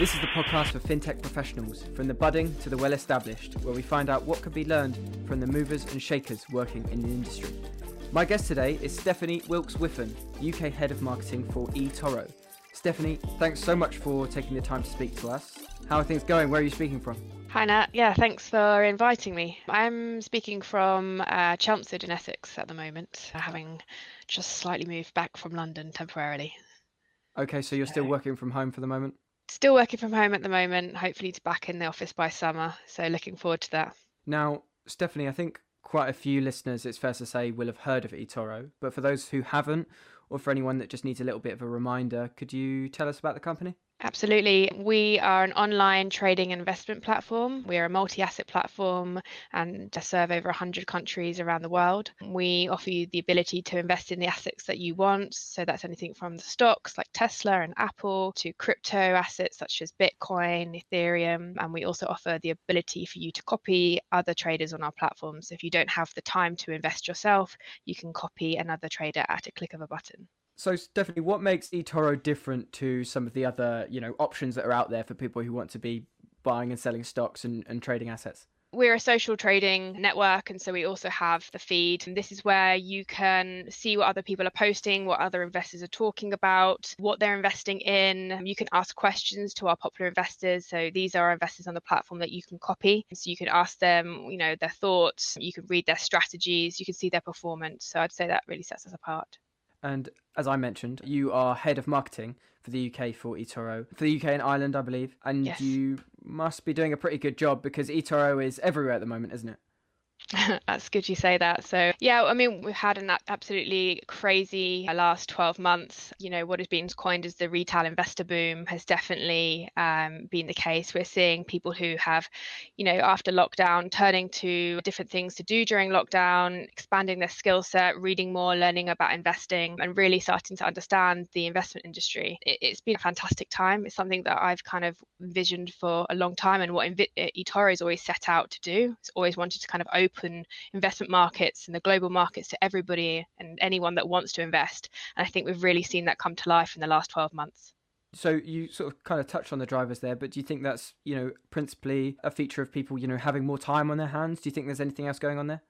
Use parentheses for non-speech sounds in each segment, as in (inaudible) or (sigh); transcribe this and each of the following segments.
This is the podcast for fintech professionals, from the budding to the well established, where we find out what could be learned from the movers and shakers working in the industry. My guest today is Stephanie Wilkes Whiffen, UK Head of Marketing for eToro. Stephanie, thanks so much for taking the time to speak to us. How are things going? Where are you speaking from? Hi Nat, yeah, thanks for inviting me. I'm speaking from uh, Chelmsford in Essex at the moment, having just slightly moved back from London temporarily. Okay, so you're still working from home for the moment? Still working from home at the moment, hopefully to back in the office by summer, so looking forward to that. Now, Stephanie, I think quite a few listeners, it's fair to say, will have heard of eToro, but for those who haven't, or for anyone that just needs a little bit of a reminder, could you tell us about the company? Absolutely. We are an online trading investment platform. We are a multi asset platform and serve over 100 countries around the world. We offer you the ability to invest in the assets that you want. So that's anything from the stocks like Tesla and Apple to crypto assets such as Bitcoin, Ethereum. And we also offer the ability for you to copy other traders on our platform. So if you don't have the time to invest yourself, you can copy another trader at a click of a button. So Stephanie, what makes eToro different to some of the other, you know, options that are out there for people who want to be buying and selling stocks and, and trading assets? We're a social trading network, and so we also have the feed. And this is where you can see what other people are posting, what other investors are talking about, what they're investing in. You can ask questions to our popular investors. So these are our investors on the platform that you can copy. So you can ask them, you know, their thoughts, you can read their strategies, you can see their performance. So I'd say that really sets us apart. And as I mentioned, you are head of marketing for the UK for eToro, for the UK and Ireland, I believe. And yes. you must be doing a pretty good job because eToro is everywhere at the moment, isn't it? (laughs) That's good you say that. So, yeah, I mean, we've had an absolutely crazy uh, last 12 months. You know, what has been coined as the retail investor boom has definitely um, been the case. We're seeing people who have, you know, after lockdown, turning to different things to do during lockdown, expanding their skill set, reading more, learning about investing, and really starting to understand the investment industry. It, has been a fantastic time. It's something that I've kind of envisioned for a long time and what Invi- eToro has always set out to do. It's always wanted to kind of open open investment markets and the global markets to everybody and anyone that wants to invest. And I think we've really seen that come to life in the last 12 months. So you sort of kind of touched on the drivers there, but do you think that's, you know, principally a feature of people, you know, having more time on their hands? Do you think there's anything else going on there?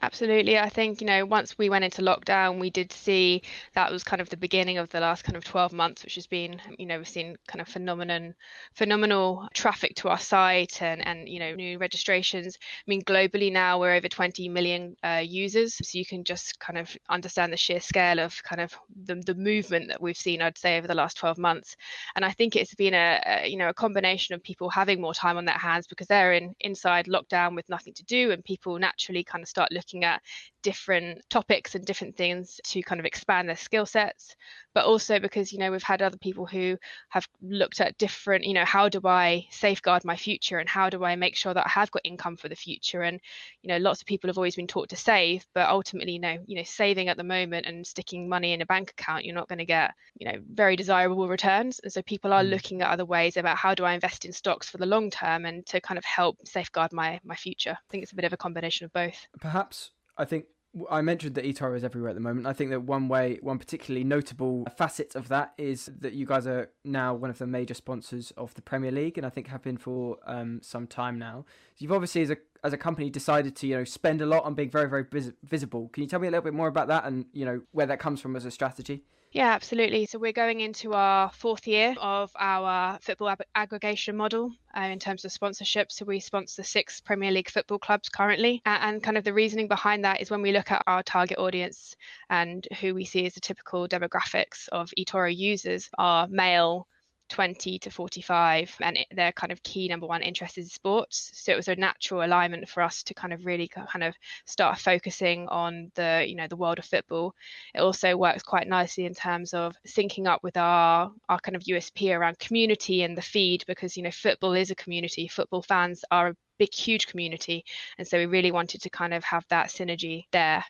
Absolutely. I think, you know, once we went into lockdown, we did see that was kind of the beginning of the last kind of 12 months, which has been, you know, we've seen kind of phenomenon, phenomenal traffic to our site and, and, you know, new registrations. I mean, globally now we're over 20 million uh, users. So you can just kind of understand the sheer scale of kind of the, the movement that we've seen, I'd say, over the last 12 months. And I think it's been a, a you know, a combination of people having more time on their hands because they're in inside lockdown with nothing to do and people naturally kind of start looking looking at different topics and different things to kind of expand their skill sets. But also because you know we've had other people who have looked at different you know how do i safeguard my future and how do i make sure that i have got income for the future? And you know lots of people have always been taught to save but ultimately you know you know saving at the moment and sticking money in a bank account you're not going to get you know very desirable returns. And so people are mm. looking at other ways about how do i invest in stocks for the long term and to kind of help safeguard my my future. I think it's a bit of a combination of both. Perhaps I think I mentioned that eToro is everywhere at the moment. I think that one way, one particularly notable facet of that is that you guys are now one of the major sponsors of the Premier League, and I think have been for um, some time now. So you've obviously, as a as a company, decided to you know spend a lot on being very very vis- visible. Can you tell me a little bit more about that and you know where that comes from as a strategy? Yeah, absolutely. So we're going into our fourth year of our football ab- aggregation model uh, in terms of sponsorship. So we sponsor six Premier League football clubs currently. And kind of the reasoning behind that is when we look at our target audience and who we see as the typical demographics of eToro users are male, 20 to 45 and their kind of key number one interest is sports so it was a natural alignment for us to kind of really kind of start focusing on the you know the world of football it also works quite nicely in terms of syncing up with our our kind of usp around community and the feed because you know football is a community football fans are a big huge community and so we really wanted to kind of have that synergy there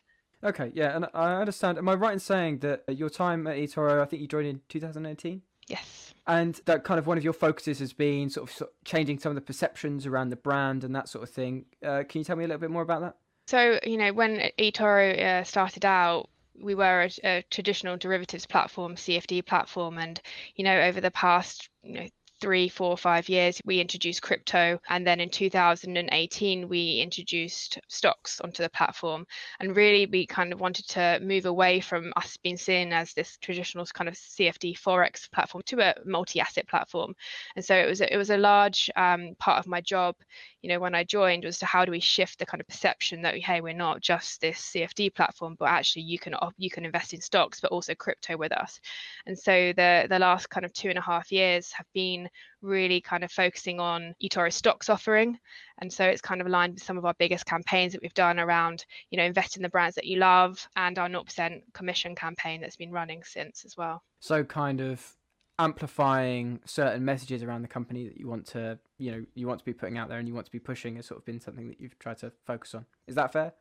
Okay, yeah, and I understand. Am I right in saying that your time at eToro, I think you joined in 2018? Yes. And that kind of one of your focuses has been sort of, sort of changing some of the perceptions around the brand and that sort of thing. Uh, can you tell me a little bit more about that? So, you know, when eToro uh, started out, we were a, a, traditional derivatives platform, CFD platform, and you know, over the past you know three, four, five years, we introduced crypto. And then in 2018, we introduced stocks onto the platform. And really, we kind of wanted to move away from us being seen as this traditional kind of CFD Forex platform to a multi asset platform. And so it was, it was a large um, part of my job you know when i joined was to how do we shift the kind of perception that hey we're not just this cfd platform but actually you can you can invest in stocks but also crypto with us. And so the the last kind of two and a half years have been really kind of focusing on eToro stocks offering. And so it's kind of aligned with some of our biggest campaigns that we've done around you know invest in the brands that you love and our 0% commission campaign that's been running since as well. So kind of amplifying certain messages around the company that you want to you know you want to be putting out there and you want to be pushing has sort of been something that you've tried to focus on. Is that fair?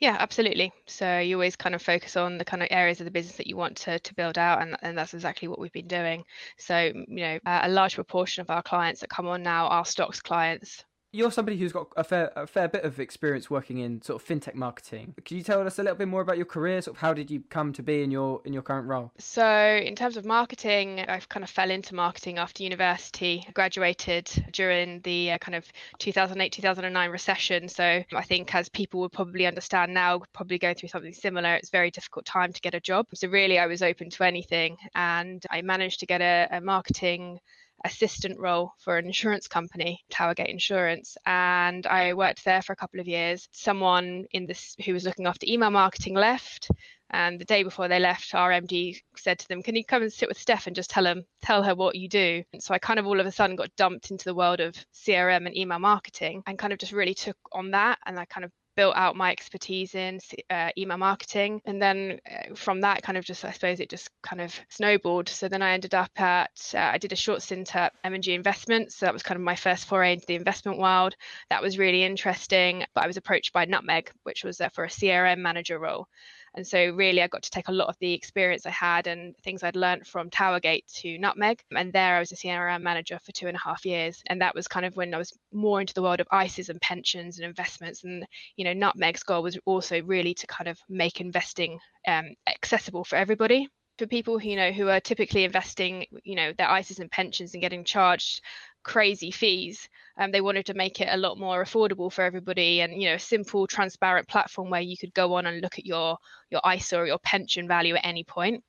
Yeah absolutely. So you always kind of focus on the kind of areas of the business that you want to, to build out and, and that's exactly what we've been doing. So you know a large proportion of our clients that come on now are stocks clients you're somebody who's got a fair a fair bit of experience working in sort of fintech marketing. Can you tell us a little bit more about your career? Sort of how did you come to be in your in your current role? So in terms of marketing, I've kind of fell into marketing after university. I graduated during the uh, kind of 2008 2009 recession. So I think as people would probably understand now, probably going through something similar. It's very difficult time to get a job. So really, I was open to anything, and I managed to get a, a marketing assistant role for an insurance company, Towergate Insurance, and I worked there for a couple of years. Someone in this who was looking after email marketing left, and the day before they left, our MD said to them, "Can you come and sit with Steph and just tell him, tell her what you do?" And so I kind of all of a sudden got dumped into the world of CRM and email marketing, and kind of just really took on that, and I kind of built out my expertise in uh, email marketing. And then uh, from that, kind of just, I suppose it just kind of snowballed. So then I ended up at, uh, I did a short stint at M&G Investments. So that was kind of my first foray into the investment world. That was really interesting. But I was approached by Nutmeg, which was uh, for a CRM manager role. And so, really, I got to take a lot of the experience I had and things I'd learned from Towergate to Nutmeg. And there I was a CRM manager for two and a half years. And that was kind of when I was more into the world of ISAs and pensions and investments. And, you know, Nutmeg's goal was also really to kind of make investing um, accessible for everybody for people who you know who are typically investing you know their ISAs and pensions and getting charged crazy fees. Um, they wanted to make it a lot more affordable for everybody, and you know, a simple, transparent platform where you could go on and look at your your ISA or your pension value at any point.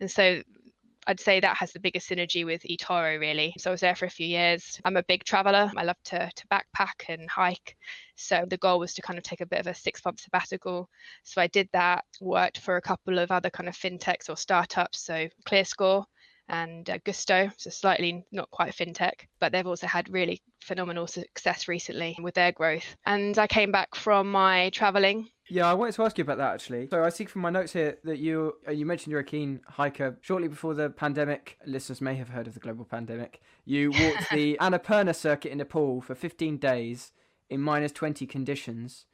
And so I'd say that has the biggest synergy with eToro, really. So I was there for a few years. I'm a big traveler. I love to, to backpack and hike. So the goal was to kind of take a bit of a six month sabbatical. So I did that, worked for a couple of other kind of fintechs or startups. So ClearScore, and uh, Gusto, so slightly not quite fintech, but they've also had really phenomenal success recently with their growth. And I came back from my traveling. Yeah, I wanted to ask you about that actually. So I see from my notes here that you uh, you mentioned you're a keen hiker. Shortly before the pandemic, listeners may have heard of the global pandemic. You walked (laughs) the Annapurna circuit in Nepal for 15 days in minus 20 conditions.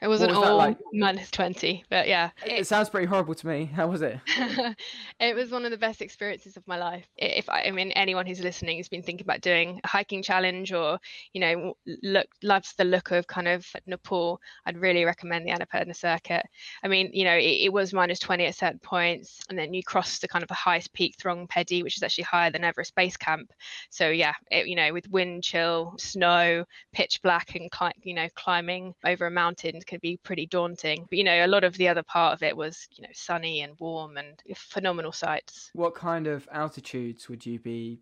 It wasn't was all like? minus 20, but yeah. It, it, sounds pretty horrible to me. How was it? (laughs) it was one of the best experiences of my life. If I, I, mean, anyone who's listening has been thinking about doing a hiking challenge or, you know, look loves the look of kind of Nepal, I'd really recommend the Annapurna circuit. I mean, you know, it, it was minus 20 at certain points, and then you cross the kind of the highest peak, Thorong Phedi, which is actually higher than Everest Base Camp. So, yeah, it, you know, with wind chill, snow, pitch black, and, you know, climbing over a mountain could be pretty daunting. But you know, a lot of the other part of it was, you know, sunny and warm and phenomenal sights. What kind of altitudes would you be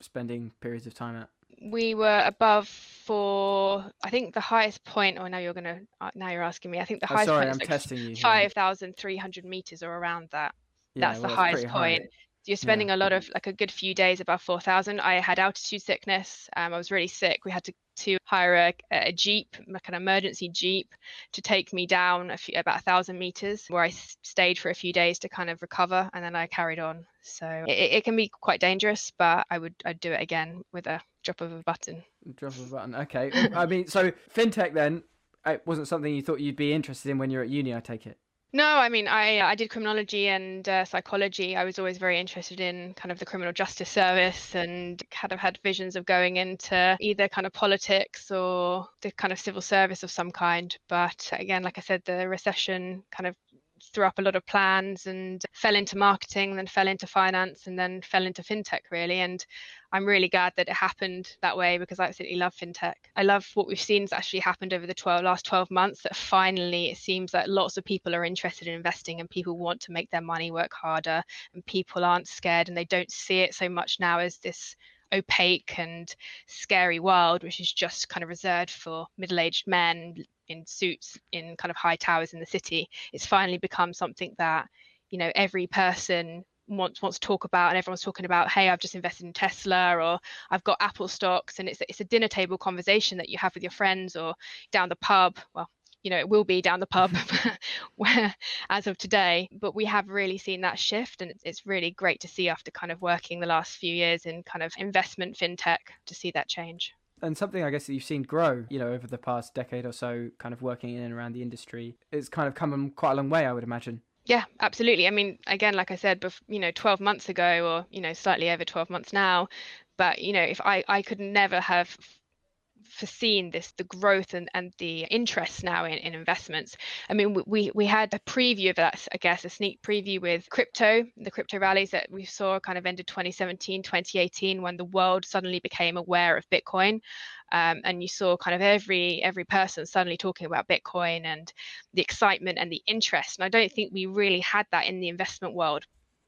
spending periods of time at? we were above for I think the highest point. Oh, now you're gonna uh, now you're asking me. I think the oh, highest sorry, point I'm is testing you. Five thousand three hundred meters or around that. Yeah, that's well, the highest point. High. You're spending yeah. a lot of like a good few days above 4,000. I had altitude sickness. Um, I was really sick. We had to to hire a, a jeep, like an emergency jeep, to take me down a few, about a thousand meters, where I stayed for a few days to kind of recover, and then I carried on. So it, it can be quite dangerous, but I would I'd do it again with a drop of a button. Drop of a button. Okay. I mean, so fintech then it wasn't something you thought you'd be interested in when you're at uni. I take it. No, I mean, I I did criminology and uh, psychology. I was always very interested in kind of the criminal justice service and kind of had visions of going into either kind of politics or the kind of civil service of some kind. But again, like I said, the recession kind of threw up a lot of plans and fell into marketing, then fell into finance, and then fell into fintech really. And I'm really glad that it happened that way because I absolutely love fintech. I love what we've seen has actually happened over the 12 last 12 months that finally it seems that lots of people are interested in investing and people want to make their money work harder and people aren't scared and they don't see it so much now as this opaque and scary world, which is just kind of reserved for middle aged men in suits in kind of high towers in the city. It's finally become something that, you know, every person wants wants to talk about and everyone's talking about hey i've just invested in tesla or i've got apple stocks and it's it's a dinner table conversation that you have with your friends or down the pub well you know it will be down the pub (laughs) (laughs) where as of today but we have really seen that shift and it's, it's really great to see after kind of working the last few years in kind of investment fintech to see that change and something I guess that you've seen grow, you know, over the past decade or so, kind of working in and around the industry, it's kind of come quite a long way, I would imagine. Yeah, absolutely. I mean, again, like I said, you know, 12 months ago, or you know, slightly over 12 months now, but you know, if I I could never have foreseen this the growth and, and the interest now in, in investments. I mean we we had a preview of that i guess a sneak preview with crypto the crypto rallies that we saw kind of ended 2017 2018 when the world suddenly became aware of bitcoin. Um, and you saw kind of every every person suddenly talking about bitcoin and the excitement and the interest. And i don't think we really had that in the investment world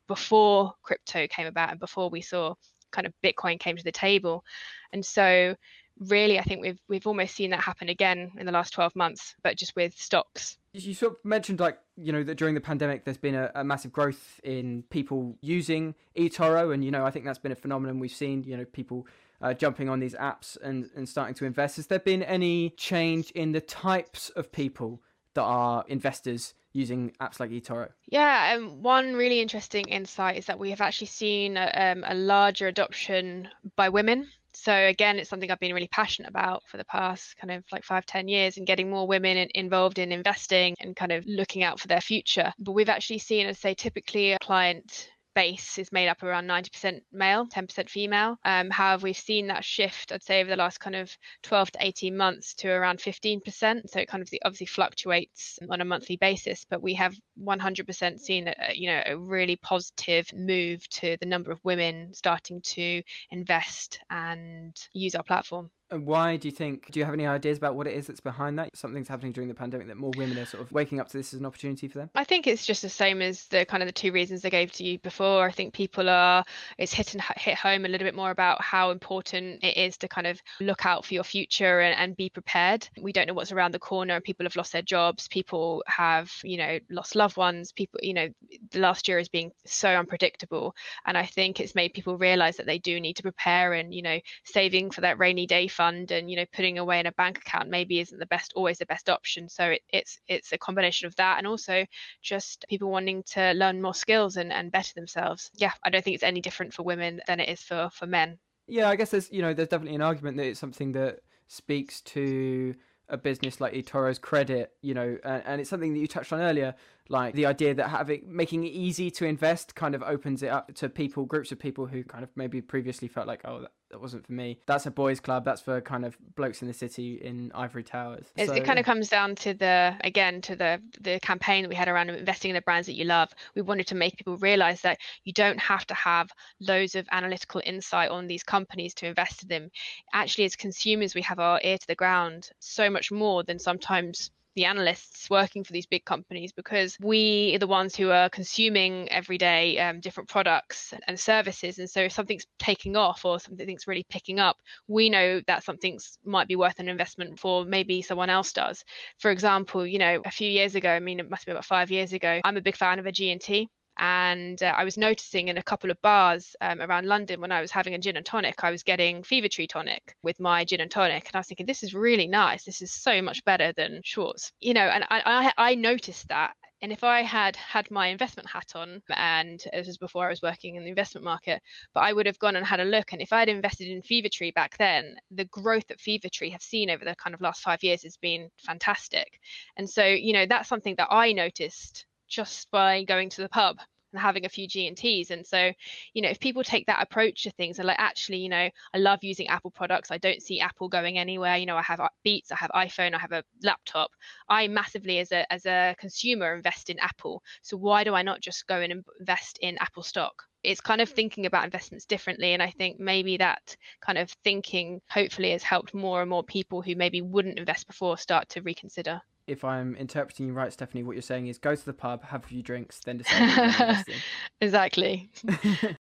before crypto came about and before we saw kind of bitcoin came to the table. And so really, I think we've we've almost seen that happen again in the last 12 months, but just with stocks. You sort of mentioned like you know that during the pandemic, there's been a, a massive growth in people using eToro, and you know I think that's been a phenomenon we've seen. You know people. Uh, jumping on these apps and, and starting to invest. Has there been any change in the types of people that are investors using apps like eToro? Yeah, um, one really interesting insight is that we have actually seen a, um, a larger adoption by women so again it's something i've been really passionate about for the past kind of like five ten years and getting more women in, involved in investing and kind of looking out for their future. But we've actually seen as say typically a client base is made up around 90% male, 10% female. Um, however, we've seen that shift, I'd say, over the last kind of 12 to 18 months to around 15%. So it kind of obviously fluctuates on a monthly basis, but we have 100% seen, a, you know, a really positive move to the number of women starting to invest and use our platform. And why do you think? Do you have any ideas about what it is that's behind that? Something's happening during the pandemic that more women are sort of waking up to this as an opportunity for them. I think it's just the same as the kind of the two reasons I gave to you before. I think people are it's hit and hit home a little bit more about how important it is to kind of look out for your future and, and be prepared. We don't know what's around the corner, and people have lost their jobs. People have you know lost loved ones. People you know the last year is being so unpredictable, and I think it's made people realize that they do need to prepare and you know saving for that rainy day fund and you know putting away in a bank account maybe isn't the best always the best option. So it, it's it's a combination of that and also just people wanting to learn more skills and, and better themselves. Yeah i don't think it's any different for women than it is for for men. Yeah i guess there's you know there's definitely an argument that it's something that speaks to a business like eToro's credit, you know, and, and, it's something that you touched on earlier, like the idea that having making it easy to invest kind of opens it up to people, groups of people who kind of maybe previously felt like, oh, that, that wasn't for me. That's a boys' club. That's for kind of blokes in the city in ivory towers. So, it kind of comes down to the again to the the campaign that we had around investing in the brands that you love. We wanted to make people realize that you don't have to have loads of analytical insight on these companies to invest in them. Actually, as consumers, we have our ear to the ground so much more than sometimes the analysts working for these big companies because we are the ones who are consuming every day um, different products and services. And so if something's taking off or something's really picking up, we know that something's might be worth an investment for maybe someone else does. For example, you know, a few years ago, I mean, it must be about five years ago, I'm a big fan of a G&T and uh, I was noticing in a couple of bars um, around London when I was having a gin and tonic, I was getting Fever Tree tonic with my gin and tonic, and I was thinking, this is really nice. This is so much better than Schweppes, you know. And I, I, I noticed that, and if I had had my investment hat on, and this was before I was working in the investment market, but I would have gone and had a look. And if I had invested in Fever Tree back then, the growth that Fever Tree have seen over the kind of last five years has been fantastic. And so, you know, that's something that I noticed just by going to the pub and having a few G and Ts. And so, you know, if people take that approach to things and like, actually, you know, I love using Apple products. I don't see Apple going anywhere. You know, I have uh, Beats, I have iPhone, I have a laptop. I massively, as a as a consumer, invest in Apple. So why do I not just go and invest in Apple stock? it's kind of hmm. thinking about investments differently and i think maybe that kind of thinking hopefully has helped more and more people who maybe wouldn't invest before start to reconsider if I'm interpreting you right, Stephanie, what you're saying is go to the pub, have a few drinks, then decide. (laughs) exactly. (laughs)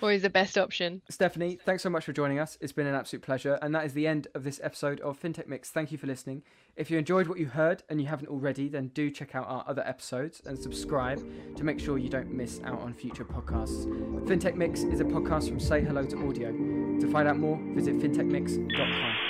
Always the best option. Stephanie, thanks so much for joining us. It's been an absolute pleasure. And that is the end of this episode of FinTech Mix. Thank you for listening. If you enjoyed what you heard and you haven't already, then do check out our other episodes and subscribe to make sure you don't miss out on future podcasts. FinTech Mix is a podcast from Say Hello to Audio. To find out more, visit fintechmix.com.